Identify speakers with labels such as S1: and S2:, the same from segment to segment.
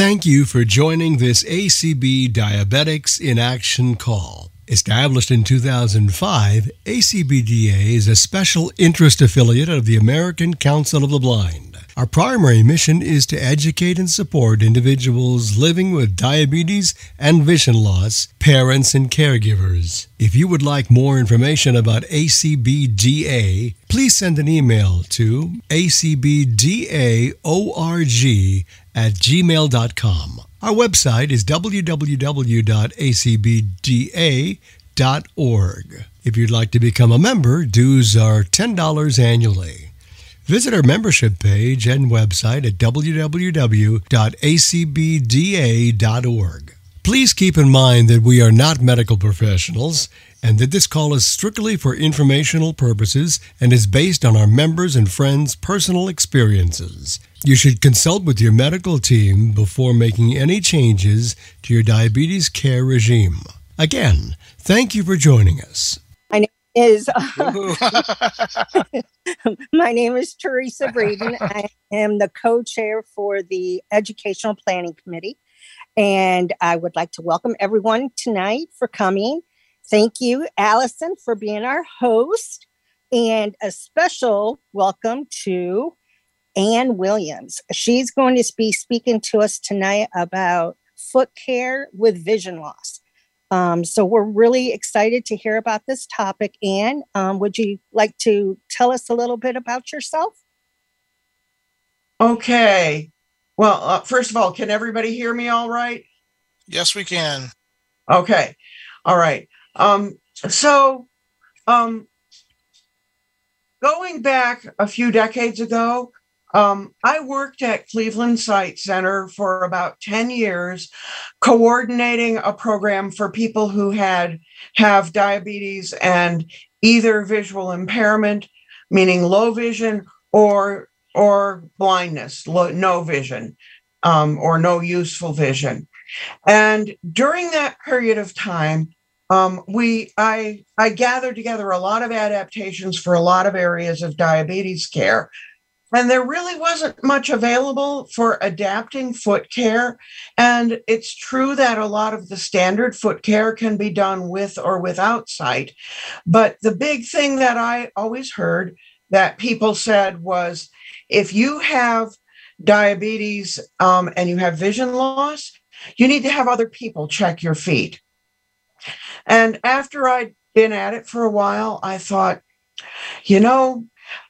S1: Thank you for joining this ACB Diabetics in Action call. Established in 2005, ACBDA is a special interest affiliate of the American Council of the Blind. Our primary mission is to educate and support individuals living with diabetes and vision loss, parents, and caregivers. If you would like more information about ACBDA, please send an email to acbdaorg at gmail.com. Our website is www.acbda.org. If you'd like to become a member, dues are $10 annually. Visit our membership page and website at www.acbda.org. Please keep in mind that we are not medical professionals and that this call is strictly for informational purposes and is based on our members' and friends' personal experiences. You should consult with your medical team before making any changes to your diabetes care regime. Again, thank you for joining us
S2: is uh, my name is Teresa Braden. I am the co-chair for the Educational Planning Committee, and I would like to welcome everyone tonight for coming. Thank you, Allison, for being our host, and a special welcome to Ann Williams. She's going to be speaking to us tonight about foot care with vision loss. Um, so we're really excited to hear about this topic. Ann, um, would you like to tell us a little bit about yourself?
S3: Okay. Well, uh, first of all, can everybody hear me all right?
S4: Yes, we can.
S3: Okay. All right. Um, so, um, going back a few decades ago, um, I worked at Cleveland Sight Center for about 10 years, coordinating a program for people who had have diabetes and either visual impairment, meaning low vision, or or blindness, low, no vision, um, or no useful vision. And during that period of time, um, we I I gathered together a lot of adaptations for a lot of areas of diabetes care and there really wasn't much available for adapting foot care. And it's true that a lot of the standard foot care can be done with or without sight. But the big thing that I always heard that people said was if you have diabetes um, and you have vision loss, you need to have other people check your feet. And after I'd been at it for a while, I thought, you know,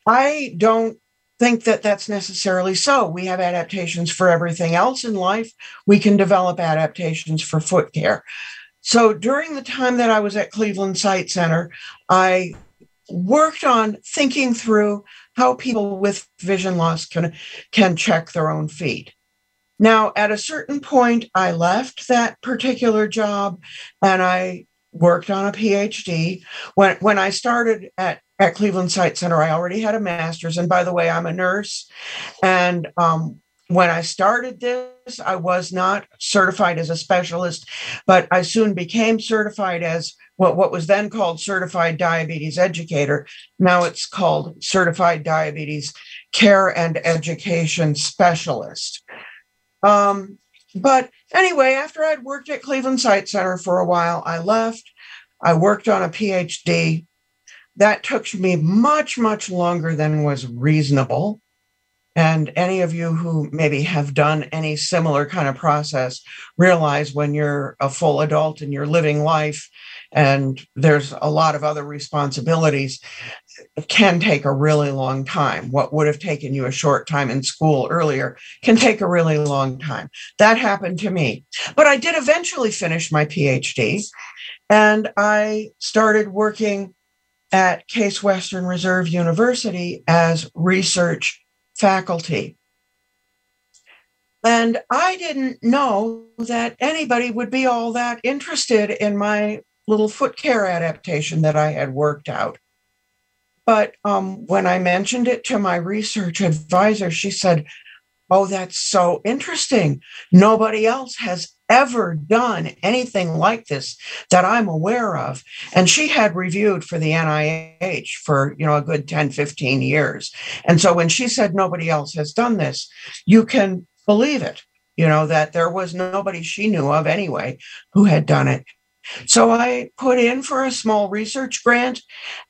S3: I don't think that that's necessarily so. We have adaptations for everything else in life. We can develop adaptations for foot care. So during the time that I was at Cleveland Sight Center, I worked on thinking through how people with vision loss can, can check their own feet. Now, at a certain point, I left that particular job and I worked on a PhD. When, when I started at at Cleveland Sight Center. I already had a master's. And by the way, I'm a nurse. And um, when I started this, I was not certified as a specialist, but I soon became certified as what, what was then called certified diabetes educator. Now it's called certified diabetes care and education specialist. Um, but anyway, after I'd worked at Cleveland Sight Center for a while, I left. I worked on a PhD that took me much, much longer than was reasonable. And any of you who maybe have done any similar kind of process realize when you're a full adult and you're living life and there's a lot of other responsibilities, it can take a really long time. What would have taken you a short time in school earlier can take a really long time. That happened to me. But I did eventually finish my PhD and I started working at Case Western Reserve University as research faculty. And I didn't know that anybody would be all that interested in my little foot care adaptation that I had worked out. But um, when I mentioned it to my research advisor, she said, Oh, that's so interesting. Nobody else has ever done anything like this that I'm aware of. And she had reviewed for the NIH for, you know, a good 10, 15 years. And so when she said nobody else has done this, you can believe it. you know, that there was nobody she knew of anyway who had done it. So I put in for a small research grant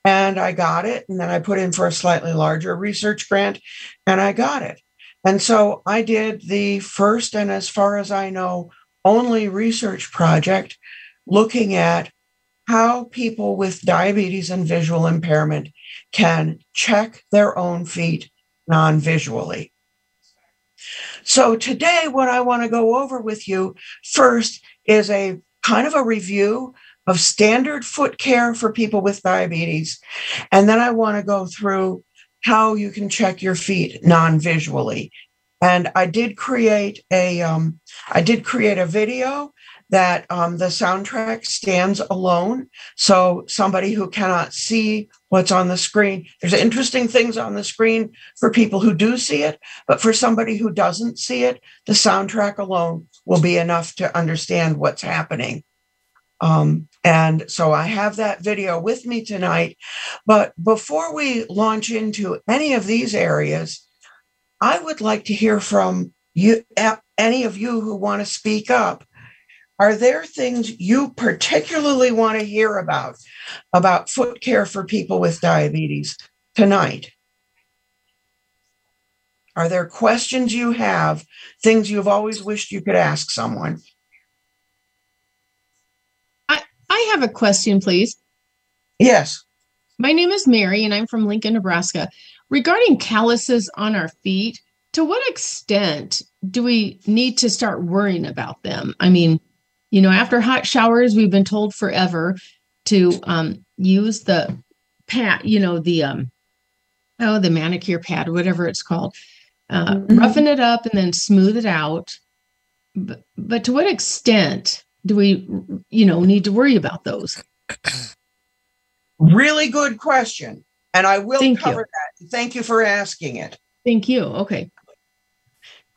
S3: and I got it. And then I put in for a slightly larger research grant and I got it. And so I did the first and, as far as I know, only research project looking at how people with diabetes and visual impairment can check their own feet non visually. So, today, what I want to go over with you first is a kind of a review of standard foot care for people with diabetes. And then I want to go through how you can check your feet non-visually. And I did create a, um, I did create a video that um, the soundtrack stands alone. So somebody who cannot see what's on the screen, there's interesting things on the screen for people who do see it, but for somebody who doesn't see it, the soundtrack alone will be enough to understand what's happening. Um, and so I have that video with me tonight. But before we launch into any of these areas, I would like to hear from you, any of you who want to speak up are there things you particularly want to hear about, about foot care for people with diabetes tonight? Are there questions you have, things you've always wished you could ask someone?
S4: I, I have a question, please.
S3: Yes.
S4: My name is Mary, and I'm from Lincoln, Nebraska. Regarding calluses on our feet, to what extent do we need to start worrying about them? I mean, you know, after hot showers, we've been told forever to um, use the pad, you know, the um, oh, the manicure pad, whatever it's called, uh, mm-hmm. roughen it up and then smooth it out. But, but to what extent do we, you know, need to worry about those?
S3: Really good question, and I will Thank cover you. that. Thank you for asking it.
S4: Thank you. Okay.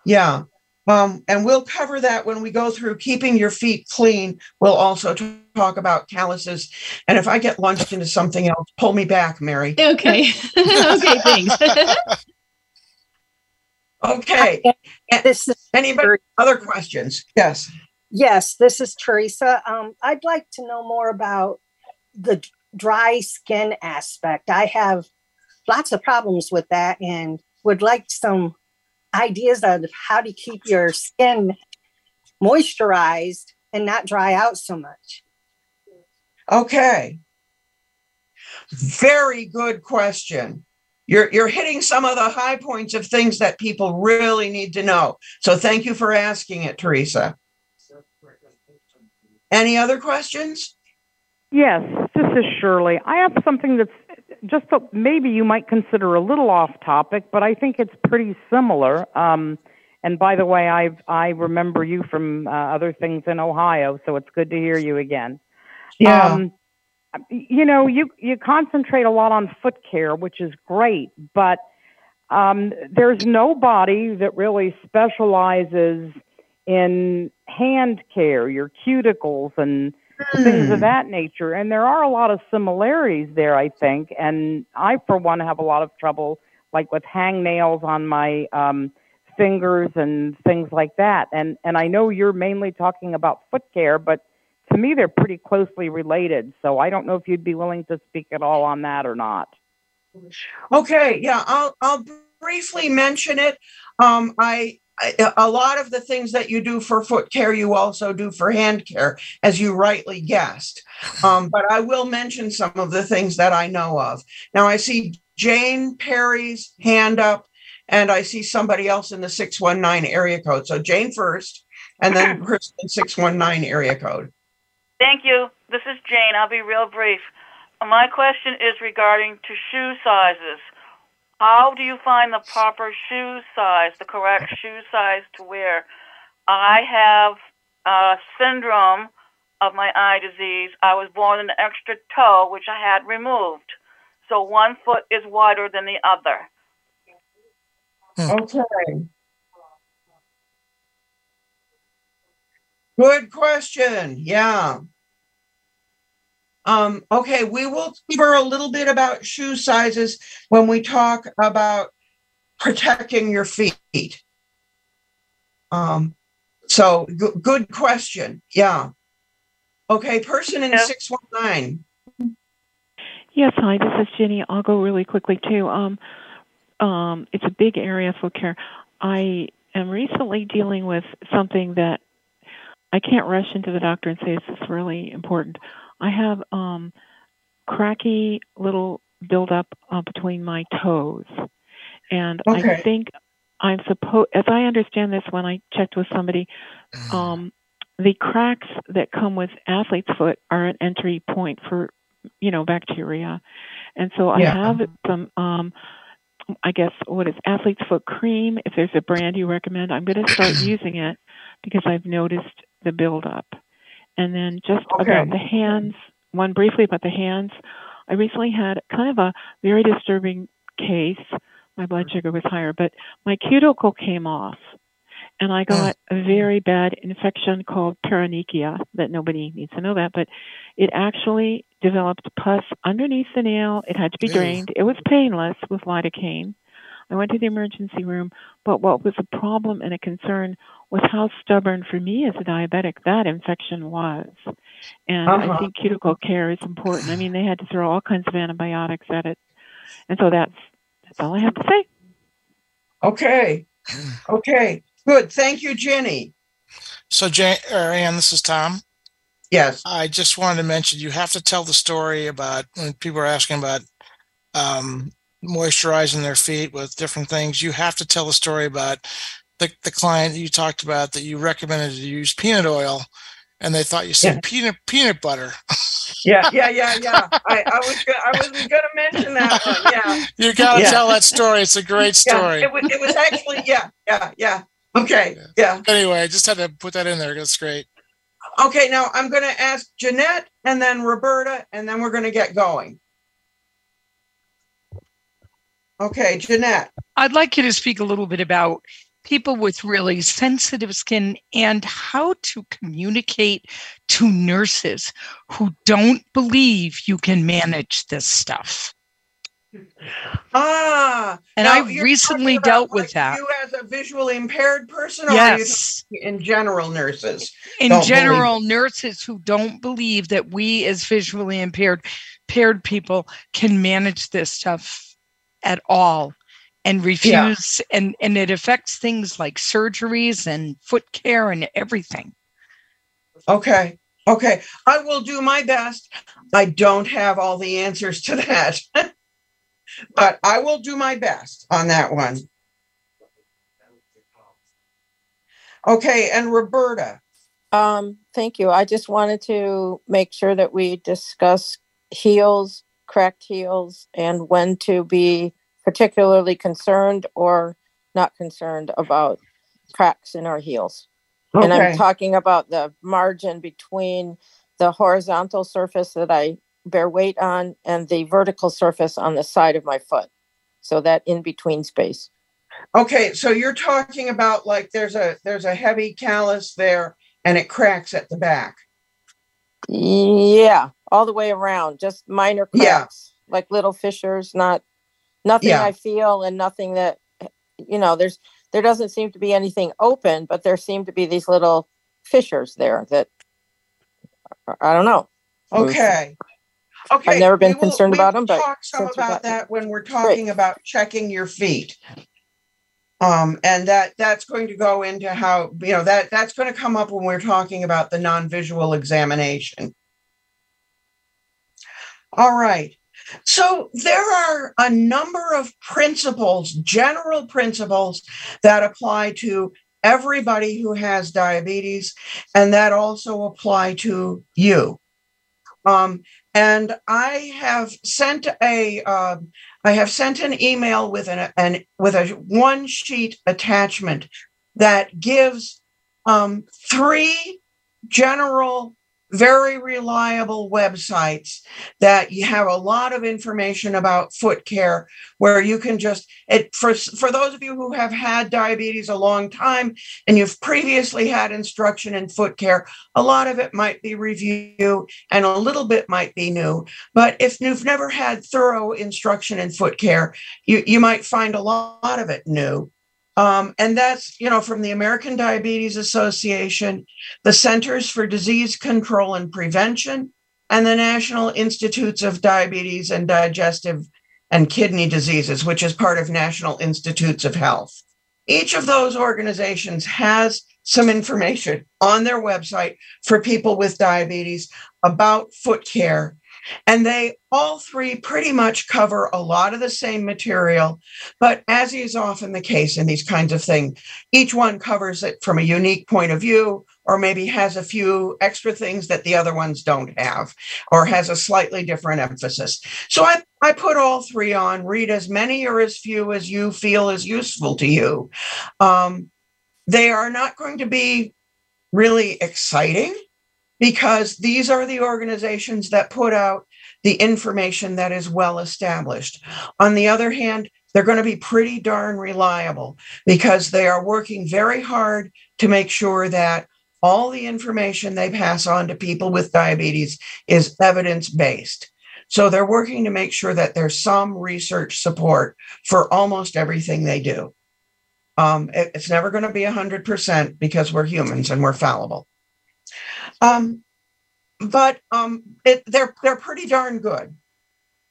S3: Yeah. Um, and we'll cover that when we go through keeping your feet clean. We'll also talk about calluses. And if I get launched into something else, pull me back, Mary.
S4: Okay. okay, thanks.
S3: okay. This is Anybody other questions? Yes.
S2: Yes, this is Teresa. Um, I'd like to know more about the dry skin aspect. I have lots of problems with that and would like some ideas of how to keep your skin moisturized and not dry out so much.
S3: Okay. Very good question. You're, you're hitting some of the high points of things that people really need to know. So thank you for asking it, Teresa. Any other questions?
S5: Yes, this is Shirley. I have something that's just a, maybe you might consider a little off topic, but I think it's pretty similar. Um, and by the way, I I remember you from uh, other things in Ohio, so it's good to hear you again.
S3: Yeah. Um,
S5: you know, you you concentrate a lot on foot care, which is great, but um, there's nobody that really specializes in hand care, your cuticles and mm. things of hmm. that nature. And there are a lot of similarities there, I think. And I, for one, have a lot of trouble, like with hangnails on my um, fingers and things like that. And and I know you're mainly talking about foot care, but to me, they're pretty closely related. So I don't know if you'd be willing to speak at all on that or not.
S3: Okay, yeah, I'll I'll briefly mention it. Um, I a lot of the things that you do for foot care, you also do for hand care, as you rightly guessed. Um, but I will mention some of the things that I know of. Now, I see Jane Perry's hand up, and I see somebody else in the 619 area code. So, Jane first, and then Kristen 619 area code.
S6: Thank you. This is Jane. I'll be real brief. My question is regarding to shoe sizes. How do you find the proper shoe size, the correct shoe size to wear? I have a syndrome of my eye disease. I was born with an extra toe, which I had removed. So one foot is wider than the other.
S3: Hmm. Okay. Good question. Yeah. Um, okay, we will cover a little bit about shoe sizes when we talk about protecting your feet. Um, So g- good question. Yeah. Okay, person in
S6: Yeah.
S3: 619.
S7: Yes, hi, this is Jenny. I'll go really quickly too. Um, um, it's a big area of foot care. I am recently dealing with something that I can't rush into the doctor and say this is really important. I have um, cracky little buildup uh, between my toes, and
S3: Okay.
S7: I think I'm supposed, as I understand this, when I checked with somebody, um, the cracks that come with athlete's foot are an entry point for you know bacteria. And so i
S3: Yeah.
S7: have some um i guess what is athlete's foot cream? If there's a brand you recommend i'm going to start using it because i've noticed the buildup and then just
S3: Okay.
S7: about the hands one briefly about the hands i recently had kind of a very disturbing case my blood mm. sugar was higher but my cuticle came off and I mm. got a very bad infection called paronychia that nobody needs to know that, but it actually developed pus underneath the nail. It had to be drained. It was painless with lidocaine. I went to the emergency room, but what was a problem and a concern was how stubborn for me as a diabetic that infection was. And
S3: Uh-huh.
S7: I think cuticle care is important. I mean, they had to throw all kinds of antibiotics at it. And so that's that's all I have to say.
S3: Okay. Okay. Good. Thank you, Jenny.
S8: So, Jane, or Ann, this is Tom.
S3: Yes.
S8: I just wanted to mention you have to tell the story about when people are asking about um, moisturizing their feet with different things. You have to tell the story about the, the client you talked about that you recommended to use peanut oil, and they thought you said
S3: Yeah.
S8: peanut peanut butter.
S3: Yeah. Yeah. Yeah. Yeah. I, I was. Go- I wasn't going to mention that one. Yeah.
S8: you got to
S3: Yeah.
S8: tell that story. It's a great
S3: Yeah.
S8: story.
S3: It was. It was actually. Yeah. Yeah. Yeah. Okay. Yeah.
S8: Anyway, I just had to put that in there. That's great.
S3: Okay. Now I'm going to ask Jeanette and then Roberta, and then we're going to get going. Okay, Jeanette.
S9: I'd like you to speak a little bit about people with really sensitive skin and how to communicate to nurses who don't believe you can manage this stuff.
S3: Ah.
S9: And I recently dealt with
S3: like,
S9: that.
S3: You as a visually impaired person, or are you
S9: Yes.
S3: in general nurses?
S9: In
S3: don't believe-
S9: general, nurses who don't believe that we as visually impaired impaired people can manage this stuff at all and refuse and and it affects things like surgeries and foot care and everything.
S3: Okay. Okay. I will do my best. I don't have all the answers to that. but I will do my best on that one. Okay, and Roberta.
S10: Um, thank you. I just wanted to make sure that we discuss heels, cracked heels, and when to be particularly concerned or not concerned about cracks in our heels. And I'm talking about the margin between the horizontal surface that I bear weight on and the vertical surface on the side of my foot. So that in between space.
S3: Okay, so you're talking about like there's a there's a heavy callus there and it cracks at the back.
S10: Yeah, all the way around, just minor
S3: Yeah.
S10: cracks, like little fissures, not nothing
S3: Yeah.
S10: I feel and nothing that you know, there's there doesn't seem to be anything open, but there seem to be these little fissures there that I don't know.
S3: Okay. Okay.
S10: I've never been
S3: will-
S10: concerned about them, but
S3: Talk some about that when we're talking about checking your feet. Um, and that that's going to go into how, you know, that that's going to come up when we're talking about the non-visual examination. All right. So there are a number of principles, general principles that apply to everybody who has diabetes, and that also apply to you. Um, and I have sent a, um, I have sent an email with an, an with a one sheet attachment that gives um, three general, very reliable websites that you have a lot of information about foot care where you can just it for for those of you who have had diabetes a long time and you've previously had instruction in foot care a lot of it might be review and a little bit might be new. But if you've never had thorough instruction in foot care you you might find a lot of it new Um, and that's, you know, from the American Diabetes Association, the Centers for Disease Control and Prevention, and the National Institutes of Diabetes and Digestive and Kidney Diseases, which is part of National Institutes of Health. Each of those organizations has some information on their website for people with diabetes about foot care and they all three pretty much cover a lot of the same material. But as is often the case in these kinds of things, each one covers it from a unique point of view, or maybe has a few extra things that the other ones don't have, or has a slightly different emphasis. So I, I put all three on, read as many or as few as you feel is useful to you. Um, they are not going to be really exciting because these are the organizations that put out the information that is well established. On the other hand, they're going to be pretty darn reliable because they are working very hard to make sure that all the information they pass on to people with diabetes is evidence based. So they're working to make sure that there's some research support for almost everything they do. Um, it, it's never going to be 100% because we're humans and we're fallible. Um, but um, it, they're they're pretty darn good.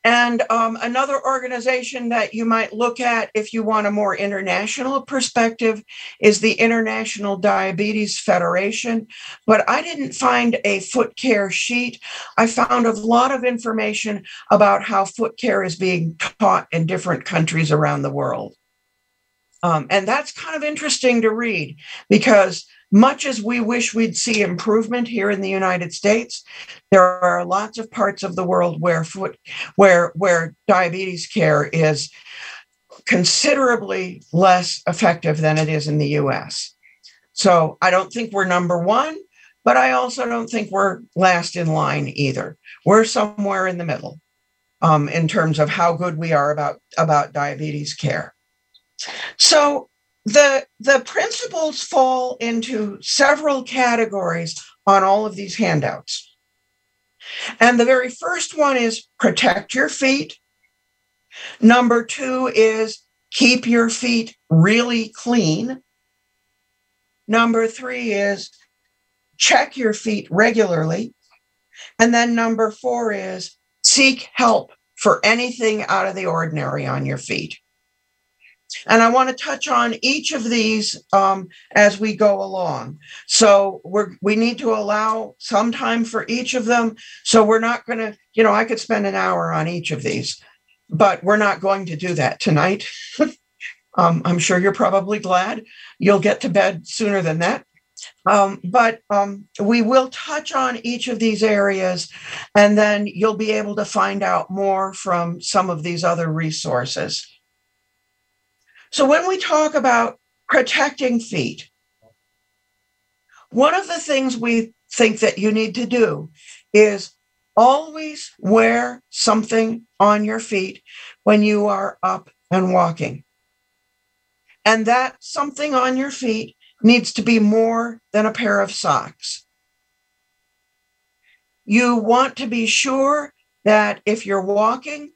S3: And um, another organization that you might look at if you want a more international perspective is the International Diabetes Federation. But I didn't find a foot care sheet. I found a lot of information about how foot care is being taught in different countries around the world. Um, and that's kind of interesting to read because much as we wish we'd see improvement here in the United States, there are lots of parts of the world where foot, where where diabetes care is considerably less effective than it is in the US. So I don't think we're number one, but I also don't think we're last in line either. We're somewhere in the middle um, in terms of how good we are about, about diabetes care. So the the principles fall into several categories on all of these handouts. And the very first one is protect your feet. Number 2 is keep your feet really clean. Number 3 is check your feet regularly. And then number 4 is seek help for anything out of the ordinary on your feet. And I want to touch on each of these um, as we go along. So we're we need to allow some time for each of them. So we're not going to, you know, I could spend an hour on each of these, but we're not going to do that tonight. um, I'm sure you're probably glad you'll get to bed sooner than that. Um, but um, we will touch on each of these areas, and then you'll be able to find out more from some of these other resources. So when we talk about protecting feet, one of the things we think that you need to do is always wear something on your feet when you are up and walking. And that something on your feet needs to be more than a pair of socks. You want to be sure that if you're walking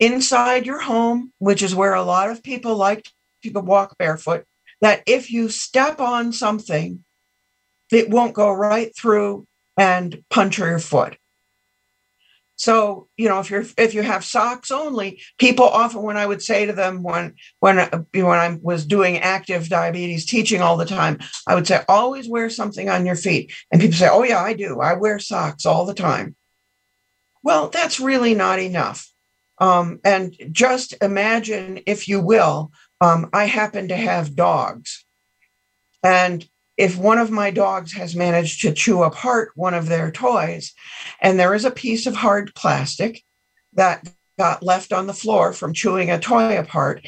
S3: inside your home, which is where a lot of people like to walk barefoot, that if you step on something, it won't go right through and puncture your foot. So, you know, if you're if you have socks only, people often when I would say to them when when uh, when I was doing active diabetes teaching all the time, I would say always wear something on your feet. And people say, "Oh yeah, I do. I wear socks all the time." Well, that's really not enough. Um, and just imagine, if you will, um, I happen to have dogs. And if one of my dogs has managed to chew apart one of their toys, and there is a piece of hard plastic that got left on the floor from chewing a toy apart,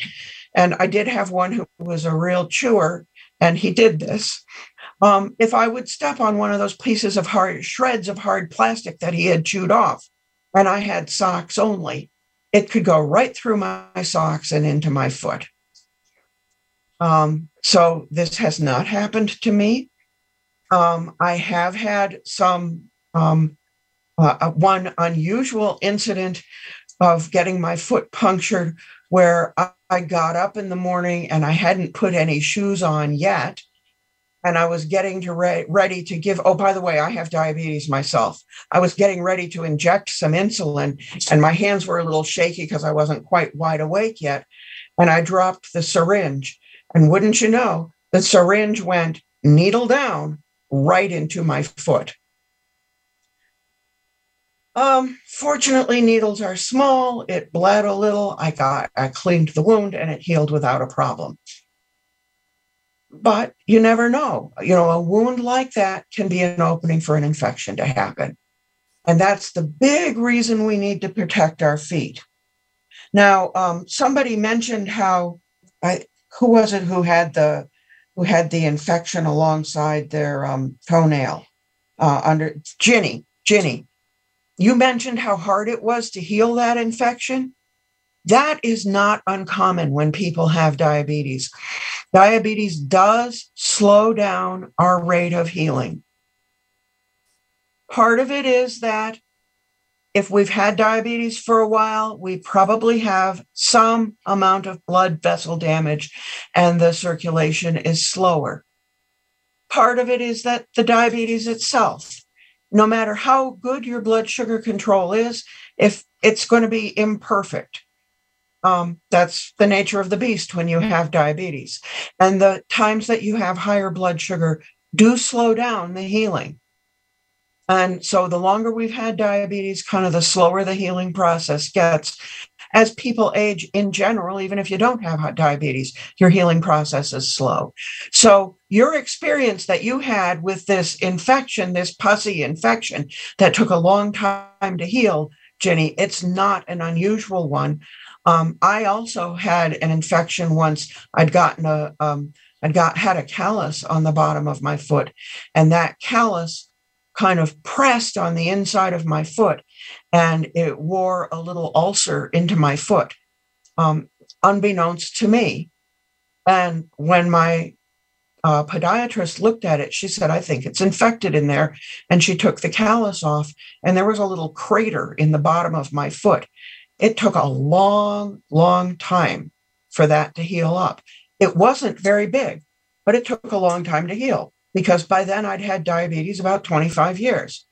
S3: and I did have one who was a real chewer, and he did this. Um, if I would step on one of those pieces of hard shreds of hard plastic that he had chewed off, and I had socks only, it could go right through my socks and into my foot. Um, so this has not happened to me. Um, I have had some um, uh, uh one unusual incident of getting my foot punctured where I, I got up in the morning and I hadn't put any shoes on yet. And I was getting to re- ready to give. Oh, by the way, I have diabetes myself. I was getting ready to inject some insulin, and my hands were a little shaky because I wasn't quite wide awake yet. And I dropped the syringe. And wouldn't you know, the syringe went needle down right into my foot. Um, fortunately, needles are small. It bled a little. I got, I cleaned the wound and it healed without a problem. But you never know. You know, a wound like that can be an opening for an infection to happen. And that's the big reason we need to protect our feet. Now, um, somebody mentioned how I, who was it who had the who had the infection alongside their um, toenail uh, under Ginny. Ginny, you mentioned how hard it was to heal that infection. That is not uncommon when people have diabetes. Diabetes does slow down our rate of healing. Part of it is that if we've had diabetes for a while, we probably have some amount of blood vessel damage and the circulation is slower. Part of it is that the diabetes itself no matter how good your blood sugar control is, if it's going to be imperfect. Um, that's the nature of the beast when you have diabetes. And the times that you have higher blood sugar do slow down the healing. And so the longer we've had diabetes, kind of the slower the healing process gets as people age in general, even if you don't have diabetes, your healing process is slow. So, your experience that you had with this infection, this pussy infection that took a long time to heal, Jenny, it's not an unusual one. Um, I also had an infection once. I'd gotten a, um, I'd got had a callus on the bottom of my foot, and that callus kind of pressed on the inside of my foot and it wore a little ulcer into my foot, um, unbeknownst to me. And when my uh, podiatrist looked at it, she said, I think it's infected in there. And she took the callus off, and there was a little crater in the bottom of my foot. It took a long, long time for that to heal up. It wasn't very big, but it took a long time to heal because by then I'd had diabetes about 25 years.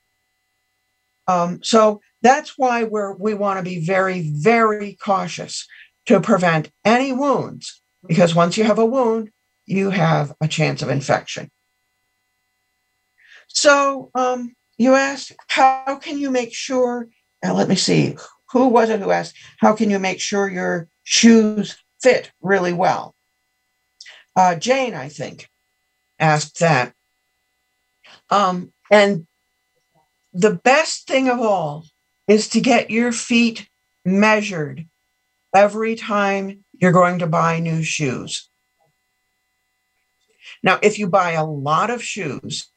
S3: Um, so that's why we're, we want to be very, very cautious to prevent any wounds, because once you have a wound, you have a chance of infection. So um, you asked, how can you make sure? Now, let me see, who was it who asked, how can you make sure your shoes fit really well? Uh, Jane, I think asked that. Um, and the best thing of all is to get your feet measured every time you're going to buy new shoes. Now, if you buy a lot of shoes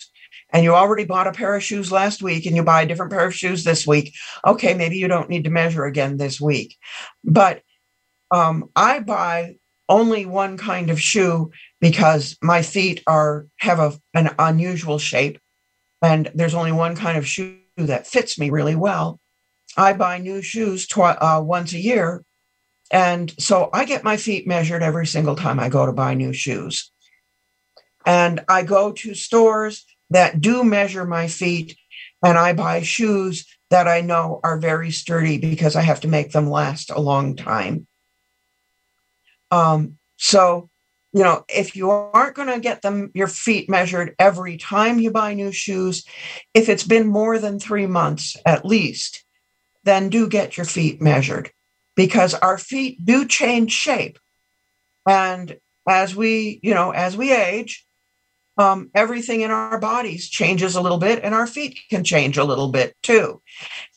S3: and you already bought a pair of shoes last week and you buy a different pair of shoes this week, okay, maybe you don't need to measure again this week. But um, I buy only one kind of shoe because my feet are have a, an unusual shape and there's only one kind of shoe that fits me really well i buy new shoes twi- uh, once a year and so i get my feet measured every single time i go to buy new shoes and i go to stores that do measure my feet and i buy shoes that i know are very sturdy because i have to make them last a long time um, so you know, if you aren't going to get them your feet measured every time you buy new shoes, if it's been more than 3 months at least, then do get your feet measured because our feet do change shape. And as we, you know, as we age, um, everything in our bodies changes a little bit, and our feet can change a little bit too.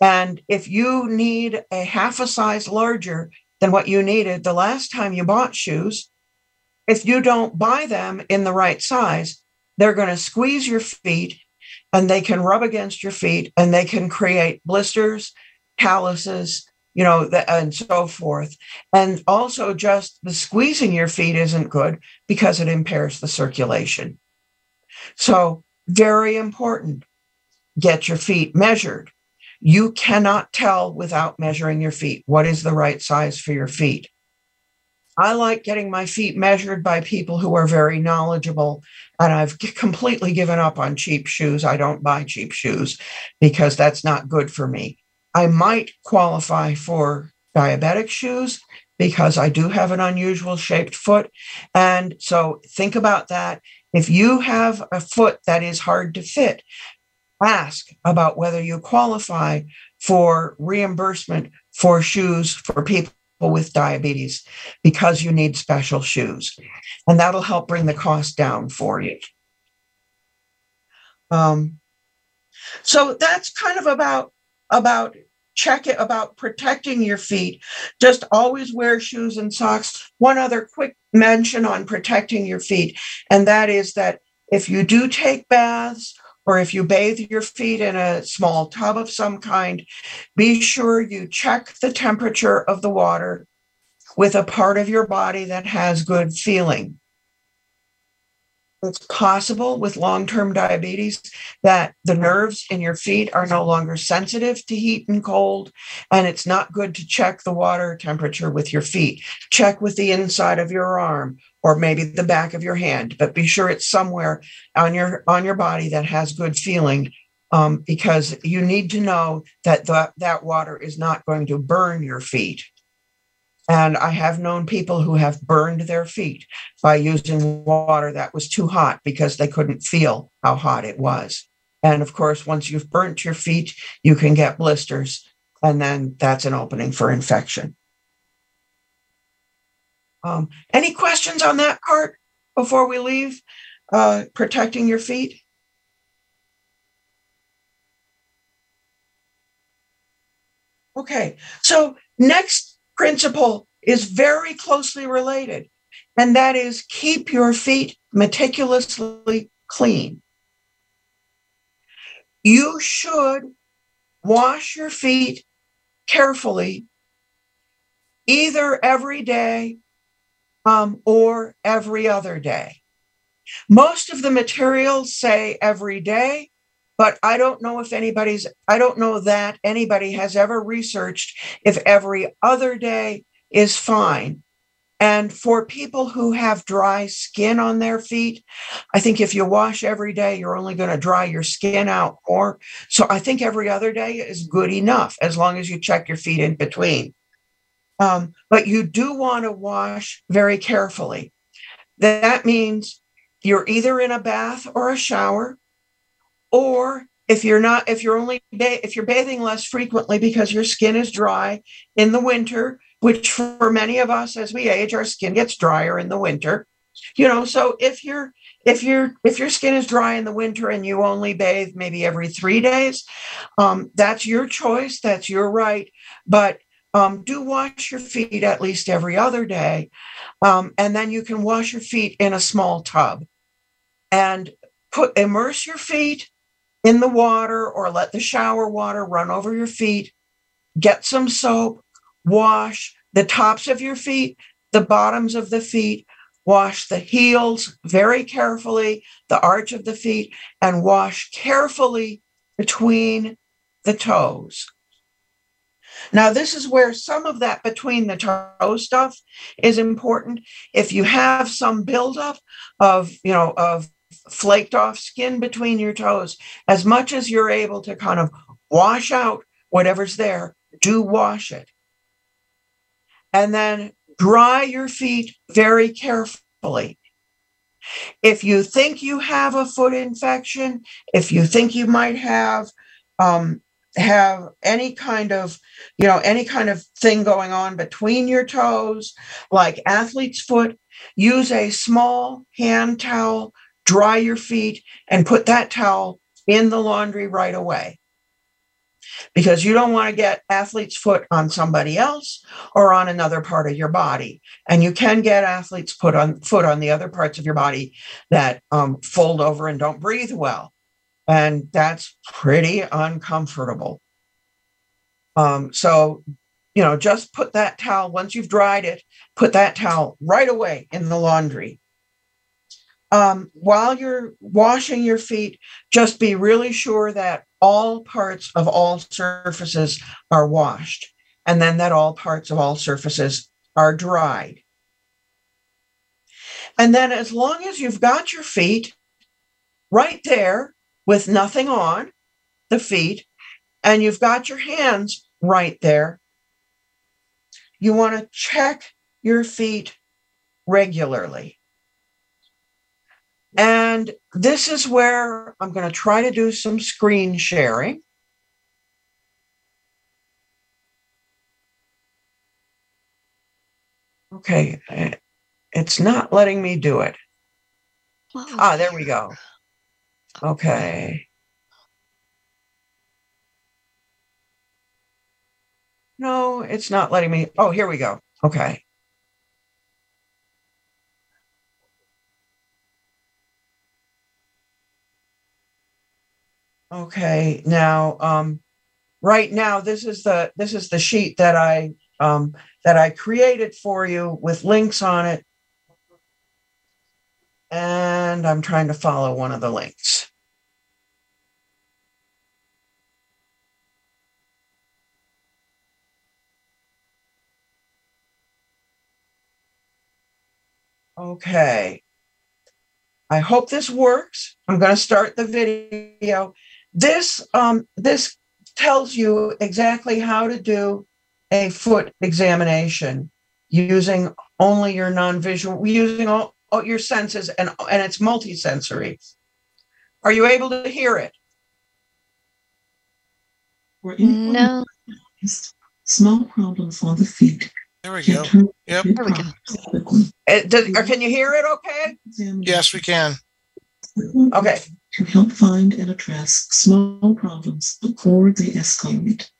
S3: And if you need a half a size larger than what you needed the last time you bought shoes, if you don't buy them in the right size, they're going to squeeze your feet and they can rub against your feet and they can create blisters, calluses, you know, and so forth. And also, just the squeezing your feet isn't good because it impairs the circulation. So, very important. Get your feet measured. you cannot tell without measuring your feet what is the right size for your feet. I like getting my feet measured by people who are very knowledgeable. And I've completely given up on cheap shoes. I don't buy cheap shoes because that's not good for me. I might qualify for diabetic shoes because I do have an unusual shaped foot. And so think about that. If you have a foot that is hard to fit, ask about whether you qualify for reimbursement for shoes for people with diabetes because you need special shoes. And that'll help bring the cost down for you. Um, so that's kind of about about check it about protecting your feet. Just always wear shoes and socks. One other quick mention on protecting your feet, and that is that if you do take baths or if you bathe your feet in a small tub of some kind, be sure you check the temperature of the water with a part of your body that has good feeling. It's possible with long term diabetes that the nerves in your feet are no longer sensitive to heat and cold, and it's not good to check the water temperature with your feet. Check with the inside of your arm or maybe the back of your hand, but be sure it's somewhere on your on your body that has good feeling um, because you need to know that the, that water is not going to burn your feet. And I have known people who have burned their feet by using water that was too hot because they couldn't feel how hot it was. And of course, once you've burnt your feet, you can get blisters, and then that's an opening for infection. Um, any questions on that part before we leave? Uh, protecting your feet? Okay, so next principle is very closely related, and that is keep your feet meticulously clean. You should wash your feet carefully, either every day um, or every other day. Most of the materials say every day, but I don't know if anybody's, I don't know that anybody has ever researched if every other day is fine. And for people who have dry skin on their feet, I think if you wash every day, you're only going to dry your skin out more. So I think every other day is good enough as long as you check your feet in between. Um, but you do want to wash very carefully. That means you're either in a bath or a shower or if you're not if you're only ba- if you're bathing less frequently because your skin is dry in the winter which for many of us as we age our skin gets drier in the winter. You know so if you're if you're if your skin is dry in the winter and you only bathe maybe every three days um, that's your choice that's your right. But um, do wash your feet at least every other day um, and then you can wash your feet in a small tub. And put immerse your feet in the water or let the shower water run over your feet. Get some soap, wash the tops of your feet, the bottoms of the feet, wash the heels very carefully, the arch of the feet, and wash carefully between the toes. Now, this is where some of that between the toe stuff is important. If you have some buildup of, you know, of flaked off skin between your toes, as much as you're able to kind of wash out whatever's there, do wash it. And then dry your feet very carefully. If you think you have a foot infection, if you think you might have um, have any kind of you know any kind of thing going on between your toes like athlete's foot use a small hand towel dry your feet, and put that towel in the laundry right away. Because you don't want to get athlete's foot on somebody else or on another part of your body. And you can get athlete's foot on foot on the other parts of your body that um, fold over and don't breathe well. And that's pretty uncomfortable. Um, so, you know, just put that towel, once you've dried it, put that towel right away in the laundry um, while you're washing your feet, just be really sure that all parts of all surfaces are washed and then that all parts of all surfaces are dried. And then, as long as you've got your feet right there with nothing on the feet, and you've got your hands right there, you want to check your feet regularly. And this is where I'm going to try to do some screen sharing. Okay, eh, it's not letting me do it. Ah, there we go. Okay. No, it's not letting me. Oh, here we go. Okay. Okay, now um right now this is the this is the sheet that I um that I created for you with links on it. And I'm trying to follow one of the links. Okay. I hope this works. I'm going to start the video. This um, this tells you exactly how to do a foot examination using only your non-visual, using all, all your senses, and and it's multisensory. Are you able to hear it?
S11: No.
S12: Small problems on the feet.
S8: There we go. Yep.
S11: There we go.
S3: it does, can you hear it okay?
S8: Yes, we can.
S3: Okay.
S12: To help find and address small problems before they escalate.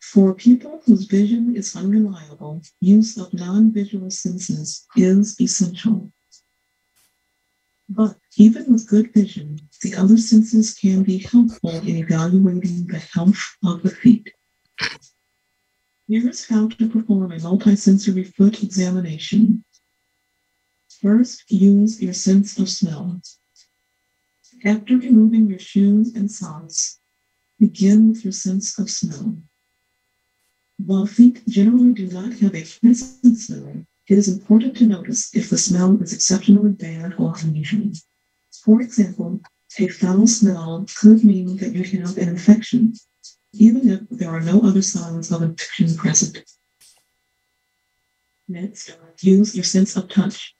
S12: For people whose vision is unreliable, use of non-visual senses is essential. But even with good vision, the other senses can be helpful in evaluating the health of the feet. Here's how to perform a multisensory foot examination. First, use your sense of smell. After removing your shoes and socks, begin with your sense of smell. While feet generally do not have a pleasant smell, it is important to notice if the smell is exceptionally bad or unusual. For example, a foul smell could mean that you have an infection, even if there are no other signs of infection present. Next, use your sense of touch.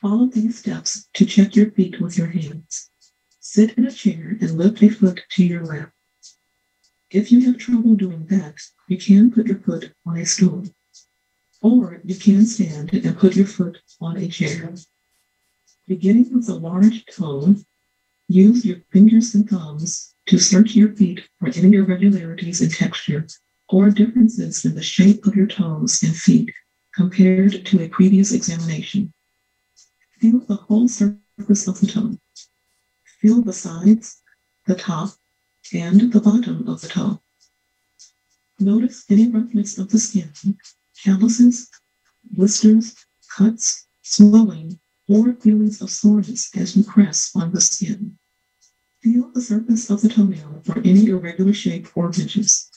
S12: Follow these steps to check your feet with your hands. Sit in a chair and lift a foot to your lap. If you have trouble doing that, you can put your foot on a stool. Or you can stand and put your foot on a chair. Beginning with a large toe, use your fingers and thumbs to search your feet for any irregularities in texture or differences in the shape of your toes and feet compared to a previous examination. Feel the whole surface of the toe. Feel the sides, the top, and the bottom of the toe. Notice any roughness of the skin, calluses, blisters, cuts, swelling, or feelings of soreness as you press on the skin. Feel the surface of the toenail for any irregular shape or ridges.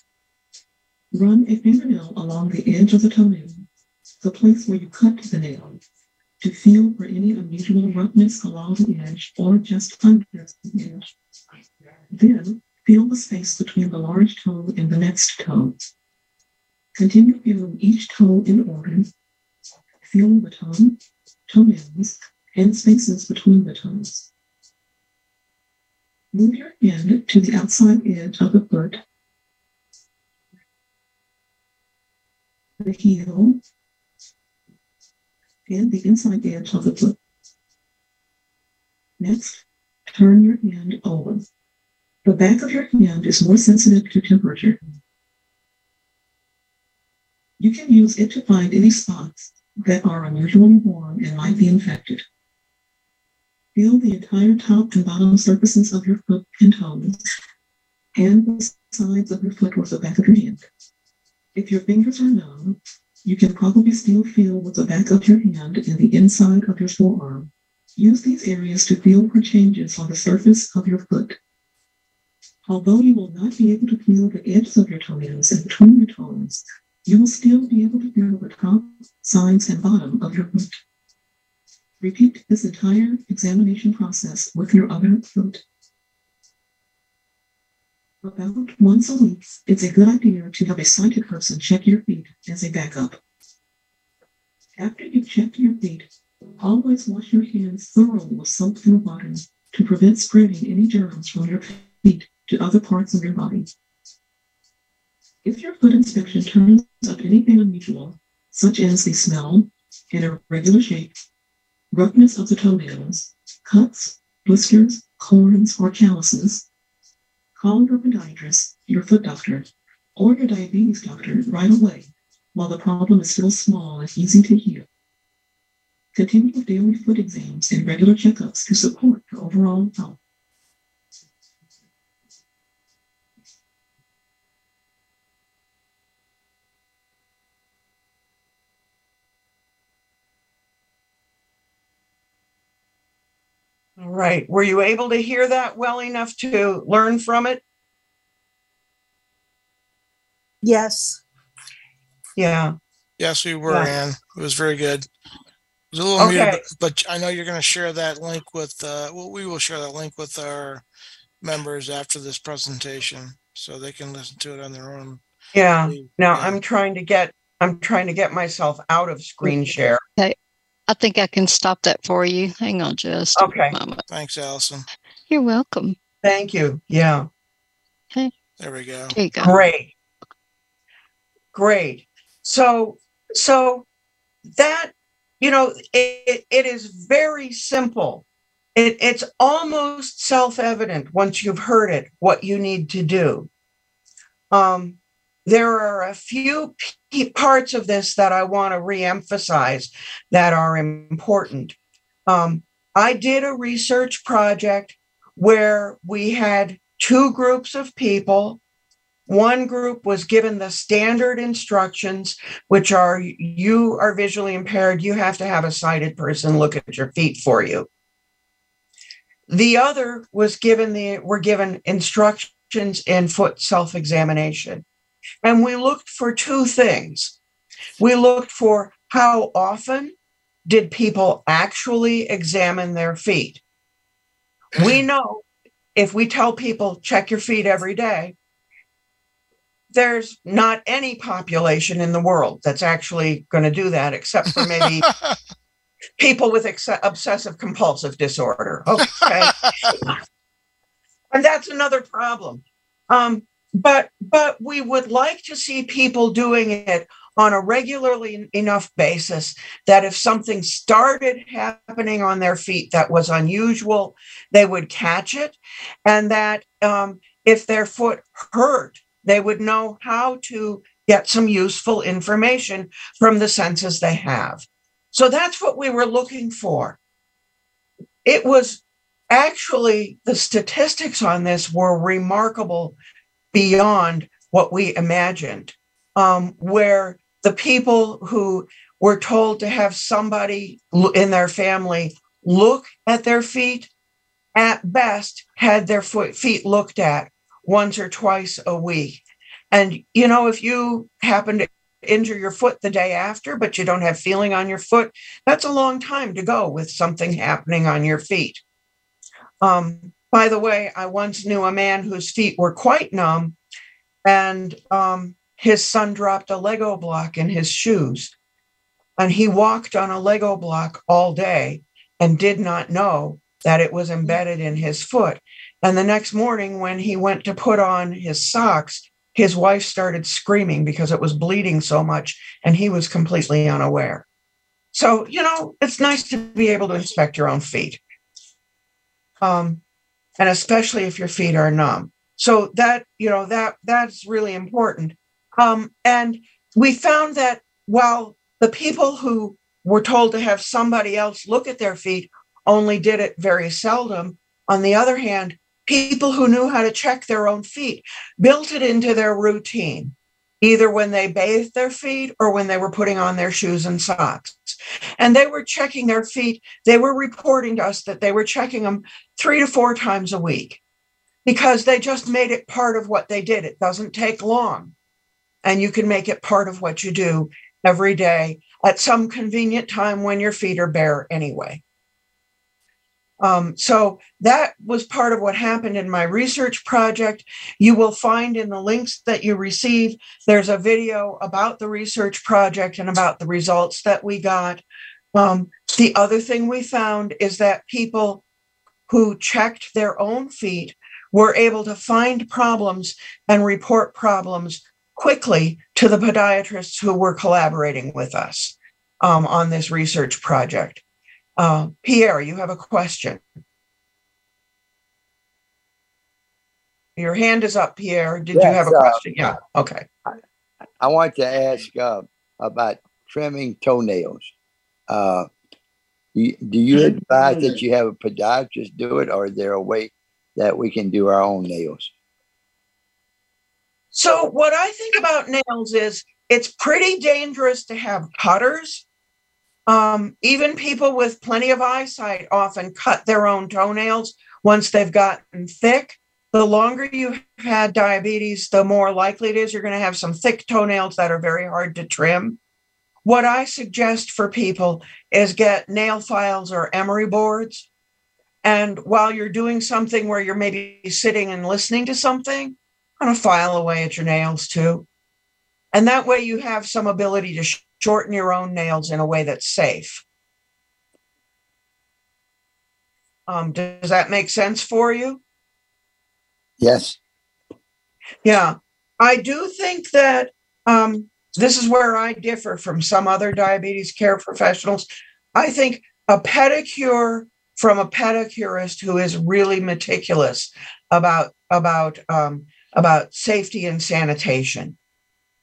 S12: Run a fingernail along the edge of the toenail, the place where you cut the nail, to feel for any unusual roughness along the edge or just under the edge. Then feel the space between the large toe and the next toe. Continue feeling each toe in order, feeling the tongue, toenails, and spaces between the toes. Move your hand to the outside edge of the foot, the heel, and the inside edge of the foot. Next, turn your hand over. The back of your hand is more sensitive to temperature. You can use it to find any spots that are unusually warm and might be infected. Feel the entire top and bottom surfaces of your foot and toes, and the sides of your foot with the back of your hand. If your fingers are numb, You can probably still feel with the back of your hand and the inside of your forearm. Use these areas to feel for changes on the surface of your foot. Although you will not be able to feel the edges of your toenails and between your toes, you will still be able to feel the top, sides, and bottom of your foot. Repeat this entire examination process with your other foot. About once a week, it's a good idea to have a sighted person check your feet as a backup. After you've checked your feet, always wash your hands thoroughly with soap and water to prevent spreading any germs from your feet to other parts of your body. If your foot inspection turns up anything unusual, such as the smell, an irregular shape, roughness of the toenails, cuts, blisters, corns, or calluses, Call your podiatrist, your foot doctor, or your diabetes doctor right away while the problem is still small and easy to heal. Continue daily foot exams and regular checkups to support your overall health.
S3: All right. Were you able to hear that well enough to learn from it?
S2: Yes.
S3: Yeah.
S8: Yes, we were,
S3: Yeah.
S8: Ann. It was very good. It was a little
S3: Okay.
S8: muted, but, but I know you're going to share that link with, uh, well, we will share that link with our members after this presentation so they can listen to it on their own.
S3: Yeah. Now
S8: Yeah.
S3: I'm trying to get I'm trying to get myself out of screen share.
S11: Okay. I think I can stop that for you. Hang on just
S3: Okay.
S11: a moment.
S8: Thanks, Allison.
S11: You're welcome.
S3: Thank you. Yeah. Okay.
S8: There we go.
S11: There you go.
S3: Great. Great. So so that you know it, it is very simple. It, it's almost self-evident once you've heard it what you need to do. Um, there are a few p- parts of this that I want to reemphasize that are important. Um, I did a research project where we had two groups of people one group was given the standard instructions, which are you are visually impaired, you have to have a sighted person look at your feet for you. The other was given the were given instructions in foot self-examination. And we looked for two things. We looked for how often did people actually examine their feet? We know if we tell people check your feet every day, there's not any population in the world that's actually going to do that, except for maybe people with ex- obsessive compulsive disorder. Okay. and that's another problem. Um, but but we would like to see people doing it on a regularly enough basis that if something started happening on their feet that was unusual, they would catch it, and that um, if their foot hurt, they would know how to get some useful information from the senses they have. So that's what we were looking for. It was actually the statistics on this were remarkable beyond what we imagined, um, where the people who were told to have somebody in their family look at their feet, at best had their feet looked at once or twice a week. And, you know, if you happen to injure your foot the day after, but you don't have feeling on your foot, that's a long time to go with something happening on your feet. Um, by the way, I once knew a man whose feet were quite numb, and um, his son dropped a Lego block in his shoes. And he walked on a Lego block all day and did not know that it was embedded in his foot. And the next morning, when he went to put on his socks, his wife started screaming because it was bleeding so much, and he was completely unaware. So, you know, it's nice to be able to inspect your own feet. Um, and especially if your feet are numb. So that, you know, that that's really important. Um, and we found that while the people who were told to have somebody else look at their feet only did it very seldom, on the other hand, people who knew how to check their own feet built it into their routine. Either when they bathed their feet or when they were putting on their shoes and socks. And they were checking their feet. They were reporting to us that they were checking them three to four times a week because they just made it part of what they did. It doesn't take long. And you can make it part of what you do every day at some convenient time when your feet are bare anyway. Um, so that was part of what happened in my research project. You will find in the links that you receive, there's a video about the research project and about the results that we got. Um, the other thing we found is that people who checked their own feet were able to find problems and report problems quickly to the podiatrists who were collaborating with us um, on this research project. Uh, Pierre, you have a question. Your hand is up, Pierre. Did yes, you have a uh, question? Yeah. Okay. I,
S13: I want to ask uh, about trimming toenails. Uh, you, do you advise that you have a podiatrist do it, or is there a way that we can do our own nails?
S3: So, what I think about nails is it's pretty dangerous to have cutters um, even people with plenty of eyesight often cut their own toenails once they've gotten thick. The longer you've had diabetes, the more likely it is you're going to have some thick toenails that are very hard to trim. What I suggest for people is get nail files or emery boards. And while you're doing something where you're maybe sitting and listening to something, kind of file away at your nails too. And that way you have some ability to shorten your own nails in a way that's safe. Um, does that make sense for you?
S13: Yes.
S3: Yeah. I do think that um, this is where I differ from some other diabetes care professionals. I think a pedicure from a pedicurist who is really meticulous about about um, about safety and sanitation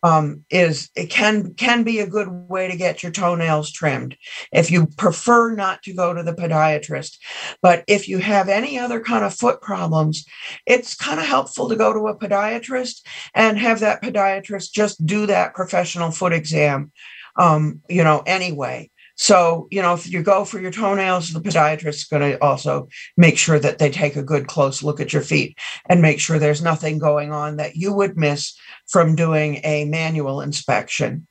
S3: um, is it can can be a good way to get your toenails trimmed if you prefer not to go to the podiatrist. But if you have any other kind of foot problems it's kind of helpful to go to a podiatrist and have that podiatrist just do that professional foot exam um, you know anyway so, you know, if you go for your toenails, the podiatrist is going to also make sure that they take a good close look at your feet and make sure there's nothing going on that you would miss from doing a manual inspection.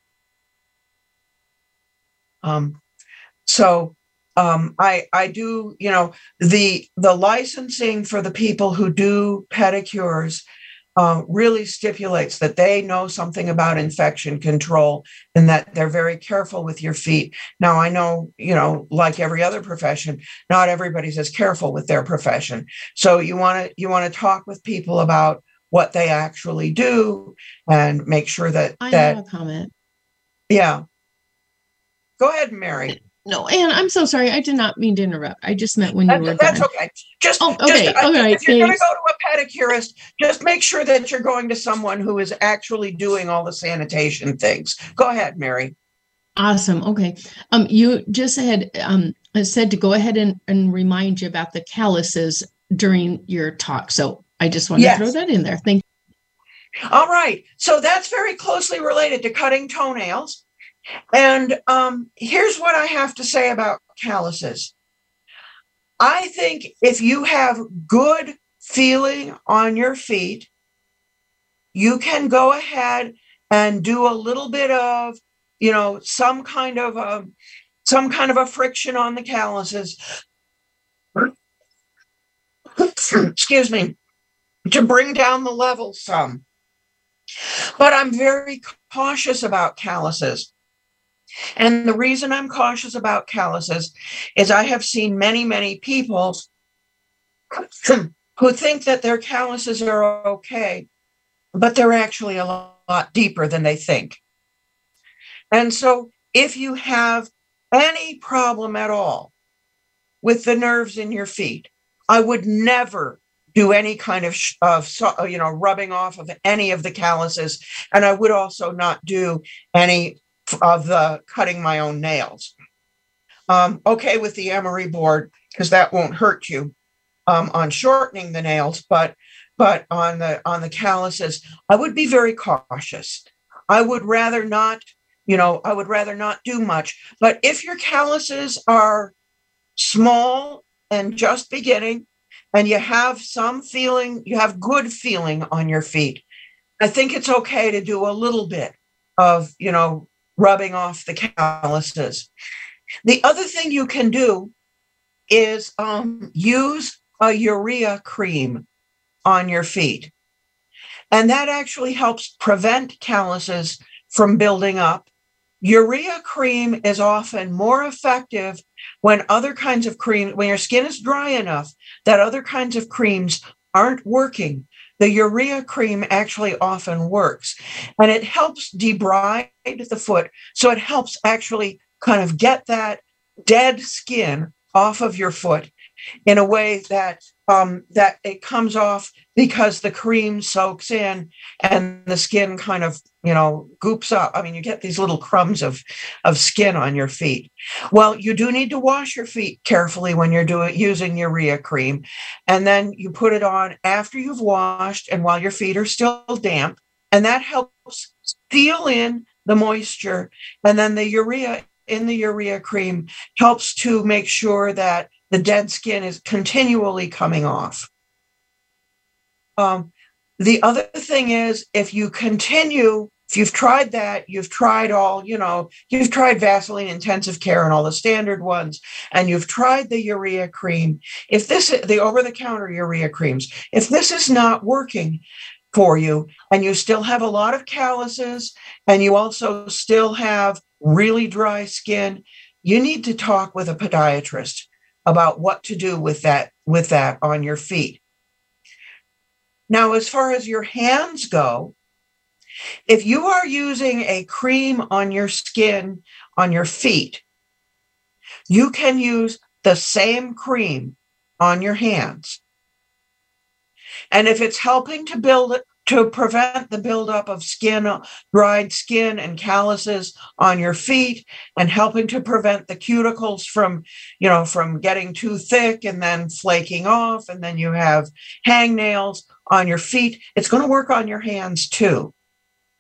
S3: Um, so um, I I do you know the the licensing for the people who do pedicures uh, really stipulates that they know something about infection control and that they're very careful with your feet. Now, I know, you know, like every other profession, not everybody's as careful with their profession. So you want to you want to talk with people about what they actually do and make sure that
S4: I
S3: that
S4: have a comment.
S3: Yeah. Go ahead, Mary.
S4: No, Ann, I'm so sorry. I did not mean to interrupt. I just meant when you were
S3: that's
S4: done.
S3: okay. Just,
S4: Oh,
S3: just
S4: okay,
S3: uh,
S4: all right,
S3: if you're going to go to a pedicurist, just make sure that you're going to someone who is actually doing all the sanitation things. Go ahead, Mary.
S4: Awesome. Okay. Um, you just had um said to go ahead and, and remind you about the calluses during your talk. So I just want
S3: Yes.
S4: to throw that in there. Thank you.
S3: All right. So that's very closely related to cutting toenails. And um, here's what I have to say about calluses. I think if you have good feeling on your feet, you can go ahead and do a little bit of, you know, some kind of a, some kind of a friction on the calluses. Excuse me, to bring down the level some. But I'm very cautious about calluses. And the reason I'm cautious about calluses is I have seen many, many people who think that their calluses are okay, but they're actually a lot deeper than they think. And so if you have any problem at all with the nerves in your feet, I would never do any kind of, of you know rubbing off of any of the calluses and i would also not do any of the cutting my own nails um, okay with the emery board because that won't hurt you um, on shortening the nails but but on the on the calluses i would be very cautious I would rather not, you know, I would rather not do much. But if your calluses are small and just beginning, and you have some feeling, you have good feeling on your feet, I think it's okay to do a little bit of, you know, rubbing off the calluses. The other thing you can do is um, use a urea cream on your feet. And that actually helps prevent calluses from building up. Urea cream is often more effective when other kinds of cream, when your skin is dry enough that other kinds of creams aren't working. The urea cream actually often works and it helps debride the foot. So it helps actually kind of get that dead skin off of your foot in a way that um, that it comes off because the cream soaks in and the skin kind of you know goops up. I mean you get these little crumbs of of skin on your feet. Well you do need to wash your feet carefully when you're doing using urea cream and then you put it on after you've washed and while your feet are still damp and that helps seal in the moisture and then the urea in the urea cream helps to make sure that the dead skin is continually coming off. Um, the other thing is, if you continue, if you've tried that, you've tried all, you know, you've tried Vaseline intensive care and all the standard ones, and you've tried the urea cream. If this, the over the counter urea creams, if this is not working for you and you still have a lot of calluses and you also still have really dry skin, you need to talk with a podiatrist about what to do with that with that on your feet. Now, as far as your hands go, if you are using a cream on your skin on your feet, you can use the same cream on your hands. And if it's helping to build to prevent the buildup of skin, dried skin and calluses on your feet and helping to prevent the cuticles from, you know, from getting too thick and then flaking off. And then you have hangnails on your feet. It's going to work on your hands too.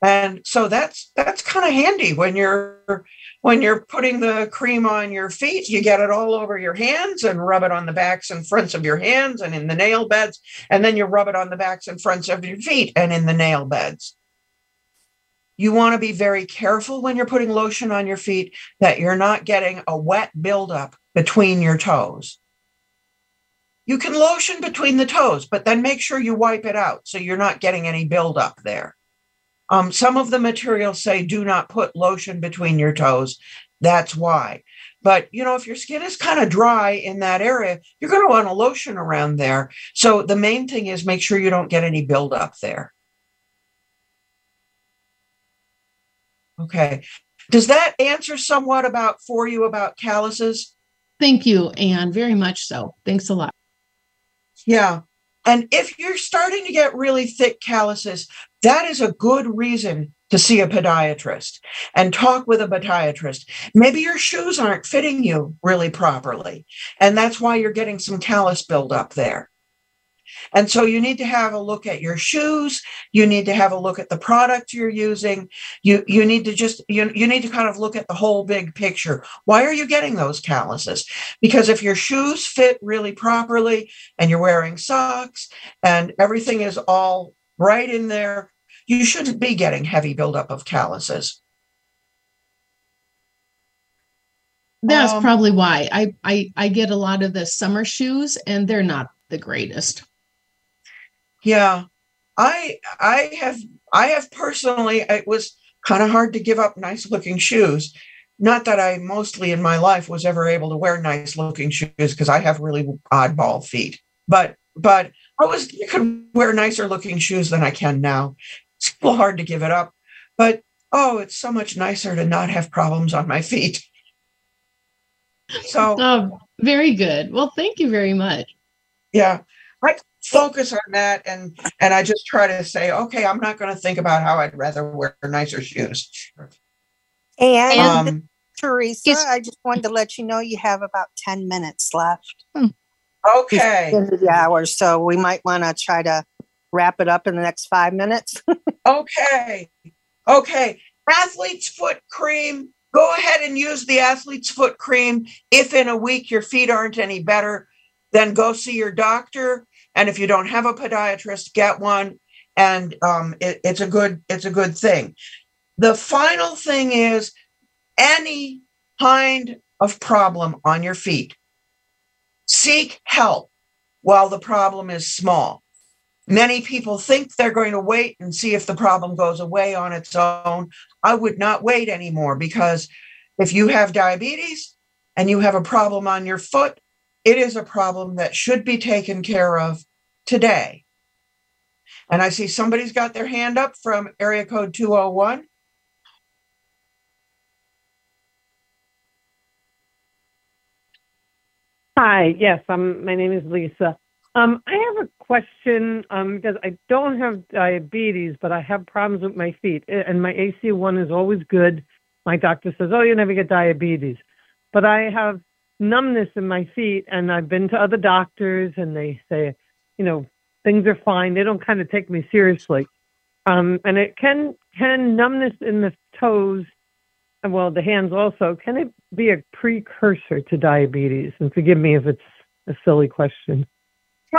S3: And so that's that's kind of handy when you're when you're putting the cream on your feet, you get it all over your hands and rub it on the backs and fronts of your hands and in the nail beds. And then you rub it on the backs and fronts of your feet and in the nail beds. You want to be very careful when you're putting lotion on your feet that you're not getting a wet buildup between your toes. You can lotion between the toes, but then make sure you wipe it out so you're not getting any buildup there. Um, some of the materials say do not put lotion between your toes. That's why. But you know, if your skin is kind of dry in that area, you're going to want a lotion around there. So the main thing is make sure you don't get any buildup there. Okay. Does that answer somewhat about for you about calluses?
S4: Thank you, Ann, very much so. Thanks a lot.
S3: Yeah. And if you're starting to get really thick calluses, that is a good reason to see a podiatrist and talk with a podiatrist. Maybe your shoes aren't fitting you really properly, and that's why you're getting some callus buildup there. And so you need to have a look at your shoes. You need to have a look at the product you're using. You you need to just you, you need to kind of look at the whole big picture. Why are you getting those calluses? Because if your shoes fit really properly and you're wearing socks and everything is all right in there, you shouldn't be getting heavy buildup of calluses.
S4: That's
S3: Um,
S4: probably why I, I I get a lot of the summer shoes and they're not the greatest.
S3: Yeah. I I have I have personally it was kind of hard to give up nice looking shoes. Not that I mostly in my life was ever able to wear nice looking shoes because I have really oddball feet. But but I was you could wear nicer looking shoes than I can now. It's a little hard to give it up. But oh, it's so much nicer to not have problems on my feet. So
S4: Oh, very good. Well, thank you very much.
S3: yeah i focus on that and and i just try to say okay i'm not going to think about how i'd rather wear nicer shoes
S2: And
S3: um
S2: Teresa, I just wanted to let you know you have about 10 minutes left.
S3: Okay
S2: the hour, so we might want to try to wrap it up in the next five minutes.
S3: okay Okay, athlete's foot cream. Go ahead and use the athlete's foot cream. If in a week your feet aren't any better, then go see your doctor. And if you don't have a podiatrist, get one. And um, it, it's a good it's a good thing. The final thing is any kind of problem on your feet. Seek help while the problem is small. Many people think they're going to wait and see if the problem goes away on its own. I would not wait anymore because if you have diabetes and you have a problem on your foot, it is a problem that should be taken care of today. And I see somebody's got their hand up from area code 201.
S14: Hi, yes, um, my name is Lisa. Um, I have a question um, because I don't have diabetes, but I have problems with my feet, and my AC1 is always good. My doctor says, "Oh, you never get diabetes," but I have numbness in my feet, and I've been to other doctors, and they say, you know, things are fine. They don't kind of take me seriously, um, and it can can numbness in the toes, well, the hands also. Can it be a precursor to diabetes? And forgive me if it's a silly question.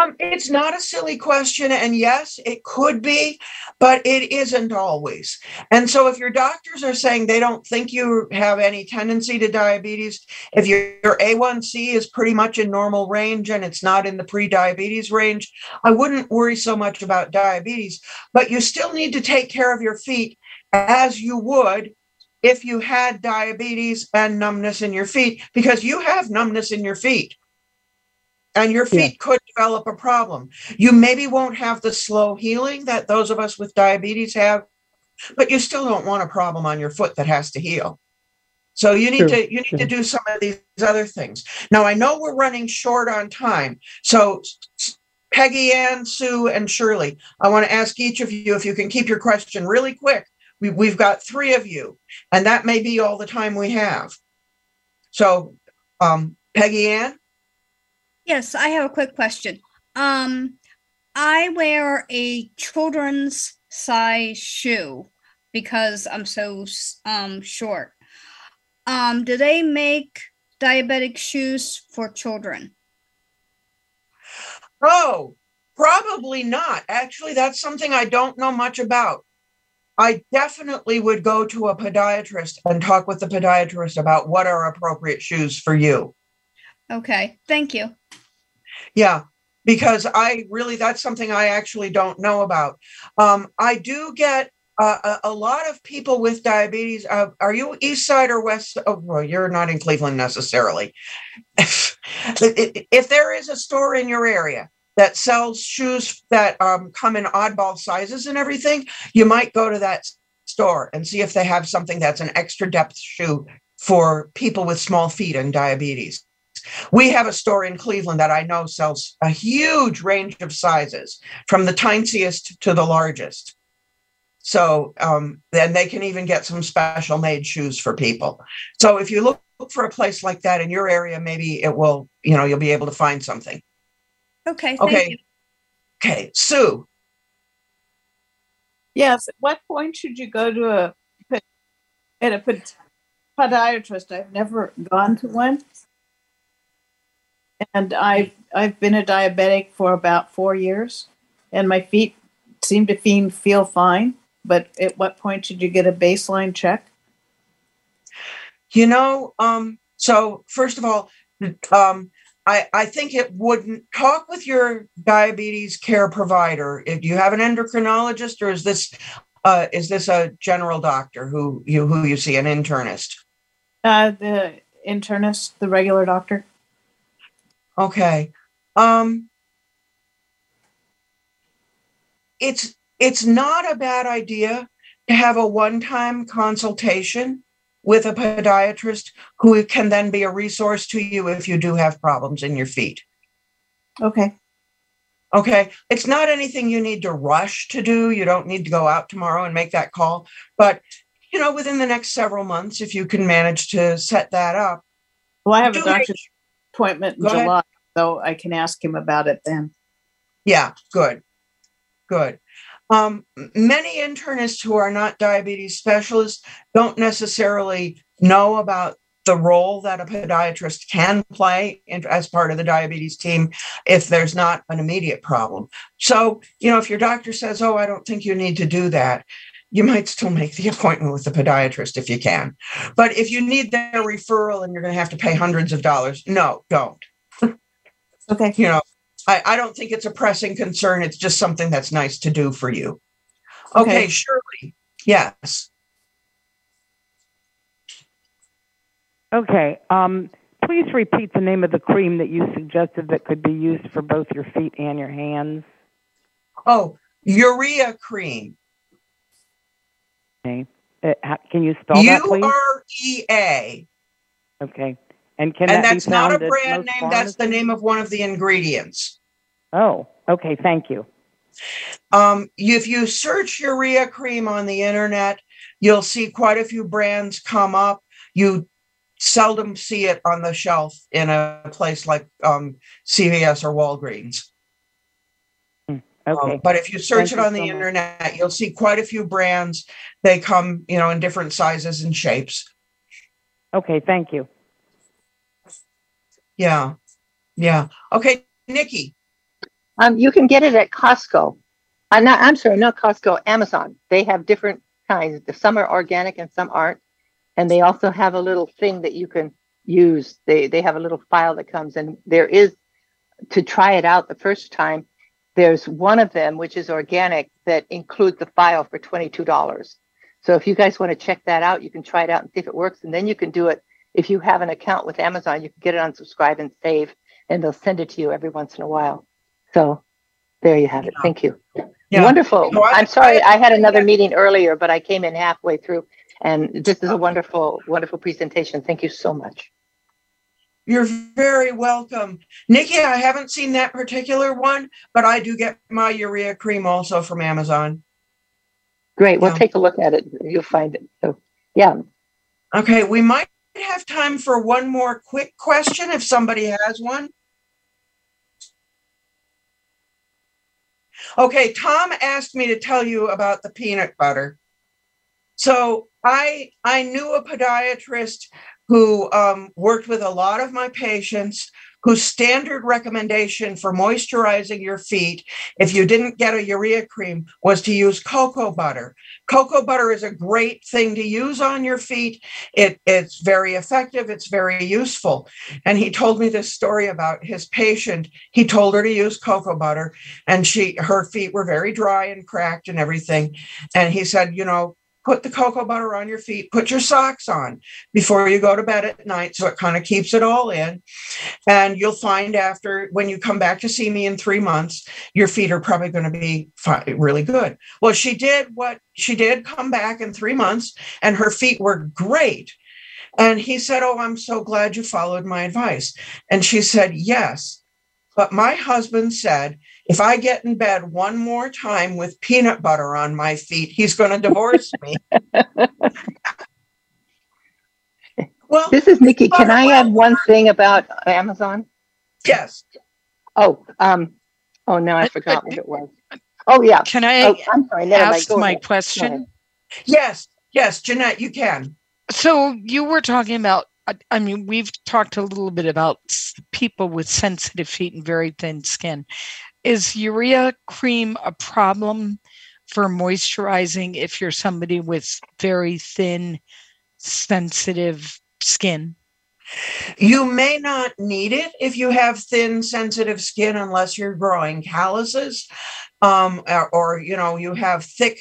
S3: Um, it's not a silly question. And yes, it could be, but it isn't always. And so if your doctors are saying they don't think you have any tendency to diabetes, if your, your A1C is pretty much in normal range and it's not in the pre diabetes range, I wouldn't worry so much about diabetes. But you still need to take care of your feet as you would if you had diabetes and numbness in your feet, because you have numbness in your feet and your feet yeah. could develop a problem. You maybe won't have the slow healing that those of us with diabetes have, but you still don't want a problem on your foot that has to heal. So you need to you need to do some of these other things. Now I know we're running short on time. So Peggy Ann, Sue, and Shirley, I want to ask each of you if you can keep your question really quick. We, we've got three of you, and that may be all the time we have. So, um, Peggy Ann?
S15: Yes, I have a quick question. Um, I wear a children's size shoe because I'm so um short. Um, do they make diabetic shoes for children?
S3: Oh, probably not. Actually, that's something I don't know much about. I definitely would go to a podiatrist and talk with the podiatrist about what are appropriate shoes for you.
S15: Okay, thank you.
S3: Yeah, because I really, that's something I actually don't know about. Um, I do get uh, a, a, lot of people with diabetes. Uh, are you east side or west? Oh, well, you're not in Cleveland necessarily. if, if there is a store in your area that sells shoes that um, come in oddball sizes and everything, you might go to that store and see if they have something that's an extra depth shoe for people with small feet and diabetes. We have a store in Cleveland that I know sells a huge range of sizes, from the tiniest to the largest. So um, then they can even get some special made shoes for people. So if you look for a place like that in your area, maybe it will, you know, you'll be able to find something.
S15: Okay.
S3: Okay. Okay. Sue.
S16: Yes. At what point should you go to a at a podiatrist? I've never gone to one and I've I've been a diabetic for about four years, and my feet seem to feel feel fine. But at what point should you get a baseline check?
S3: You know, um, so first of all, um, I, I think it wouldn't talk with your diabetes care provider. If you have an endocrinologist, or is this uh, is this a general doctor who you who you see an internist?
S16: Uh, the internist, the regular doctor.
S3: Okay. Um, it's it's not a bad idea to have a one-time consultation with a podiatrist who can then be a resource to you if you do have problems in your feet.
S16: Okay.
S3: Okay. It's not anything you need to rush to do. You don't need to go out tomorrow and make that call. But, you know, within the next several months, if you can manage to set that up.
S16: Well, I have a doctor's appointment in July, ahead. so I can ask him about it then.
S3: Yeah, good. Good. Um, many internists who are not diabetes specialists don't necessarily know about the role that a podiatrist can play in, as part of the diabetes team if there's not an immediate problem. So, you know, if your doctor says, Oh, I don't think you need to do that, you might still make the appointment with the podiatrist if you can. But if you need their referral and you're going to have to pay hundreds of dollars, no, don't.
S2: Okay.
S3: You know, I, I don't think it's a pressing concern. It's just something that's nice to do for you. Okay,
S2: Okay.
S3: Shirley. Yes.
S5: Okay. Um, please repeat the name of the cream that you suggested that could be used for both your feet and your hands.
S3: Oh, urea cream.
S5: Okay. Uh, can you spell that, please?
S3: U R E A.
S5: Okay. And can
S3: And
S5: that
S3: that's not a brand name. That's the name of one of the ingredients.
S5: Oh, okay. Thank you.
S3: Um, if you search urea cream on the internet, you'll see quite a few brands come up. You seldom see it on the shelf in a place like um, CVS or Walgreens. Um,
S5: Okay.
S3: but if you search
S5: Thank
S3: it on the
S5: so much.
S3: internet, you'll see quite a few brands. They come, you know, in different sizes and shapes.
S5: Okay. Thank you.
S3: Yeah. Yeah. Okay, Nikki.
S17: Um, you can get it at Costco. I'm not, I'm sorry, not Costco, Amazon. They have different kinds. Some are organic and some aren't. And they also have a little thing that you can use. They they have a little file that comes and there is to try it out the first time. There's one of them which is organic that includes the file for $22. So if you guys want to check that out, you can try it out and see if it works. And then you can do it if you have an account with Amazon, you can get it on subscribe and save, and they'll send it to you every once in a while. So there you have it. Thank you.
S3: Yeah.
S17: Wonderful.
S3: No, I-
S17: I'm sorry, I had another meeting earlier, but I came in halfway through. And this is a wonderful, wonderful presentation. Thank you so much.
S3: You're very welcome. Nikki, I haven't seen that particular one, but I do get my urea cream also from Amazon.
S17: Great. We'll take a look at it. You'll find it. So, yeah.
S3: Okay, we might have time for one more quick question if somebody has one. Okay, Tom asked me to tell you about the peanut butter. So I I knew a podiatrist who um, worked with a lot of my patients whose standard recommendation for moisturizing your feet if you didn't get a urea cream was to use cocoa butter. Cocoa butter is a great thing to use on your feet. It, it's very effective. It's very useful. And he told me this story about his patient. He told her to use cocoa butter and she her feet were very dry and cracked and everything. And he said you know put the cocoa butter on your feet put your socks on before you go to bed at night so it kind of keeps it all in. And you'll find after when you come back to see me in three months your feet are probably going to be fi- really good. Well she did what she did come back in three months and her feet were great. And he said oh i'm so glad you followed my advice. And she said yes. But my husband said if i get in bed one more time with peanut butter on my feet he's going to divorce me well
S17: This is Nikki. Can I add one thing about Amazon?
S3: yes
S17: Oh, um, oh, now I forgot what it was. Oh, yeah.
S9: Can I
S17: Oh, I'm sorry. Never
S9: ask
S17: Go
S9: my
S17: ahead.
S9: Question?
S3: yes yes jeanette you can
S9: So you were talking about, I- I mean, we've talked a little bit about people with sensitive feet and very thin skin. Is urea cream a problem for moisturizing if you're somebody with very thin, sensitive skin?
S3: You may not need it if you have thin, sensitive skin, unless you're growing calluses, um, or, or, you know you have thick.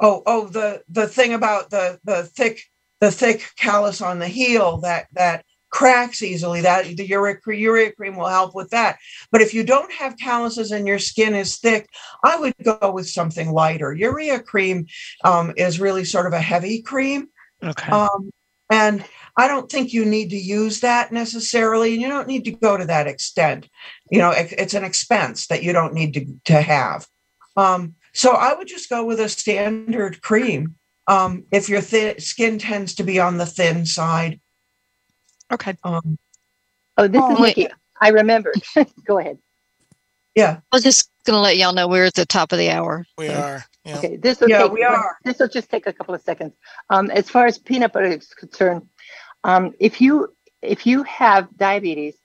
S3: Oh, oh, the the thing about the the thick the thick callus on the heel that that cracks easily. That the urea, urea cream will help with that. But if you don't have calluses and your skin is thick, I would go with something lighter. Urea cream um, is really sort of a heavy cream.
S9: Okay.
S3: Um, and I don't think you need to use that necessarily. And you don't need to go to that extent. You know, it- it's an expense that you don't need to, to have. Um, so I would just go with a standard cream um, if your thi- skin tends to be on the thin side.
S9: Okay.
S3: Um,
S17: Oh, this
S15: Oh,
S17: is
S15: wait.
S17: I remembered. Go ahead.
S3: yeah.
S15: I was just
S11: Gonna let y'all know we're at the top of the hour.
S8: We are. Yeah.
S17: Okay, this will
S3: Yeah,
S17: take,
S3: we are.
S17: This will just take a couple of seconds. Um, as far as peanut butter is concerned, um, if you if you have diabetes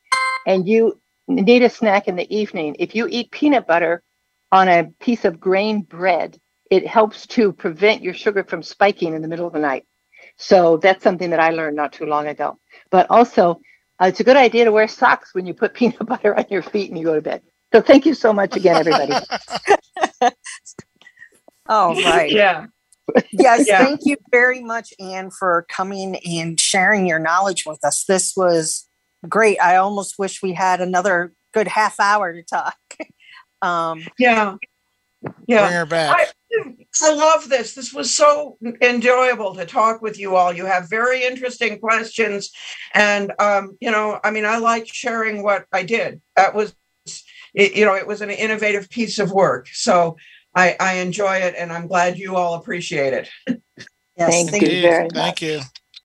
S17: and you need a snack in the evening, if you eat peanut butter on a piece of grain bread, it helps to prevent your sugar from spiking in the middle of the night. So that's something that I learned not too long ago. But also, uh, it's a good idea to wear socks when you put peanut butter on your feet and you go to bed. So thank you so much again, everybody.
S2: All right.
S3: Yeah.
S2: Yes,
S3: Yeah.
S2: thank you very much, Ann, for coming and sharing your knowledge with us. This was great. I almost wish we had another good half hour to talk. Um,
S3: Yeah. Yeah.
S8: Bring her back.
S3: I, I love this. This was so enjoyable to talk with you all. You have very interesting questions. And, um, you know, I mean, I like sharing what I did. That was, it, you know, it was an innovative piece of work. So I, I enjoy it and I'm glad you all appreciate it.
S2: yes,
S17: Thank
S2: thank
S17: you
S2: you.
S17: very much.
S8: Thank you.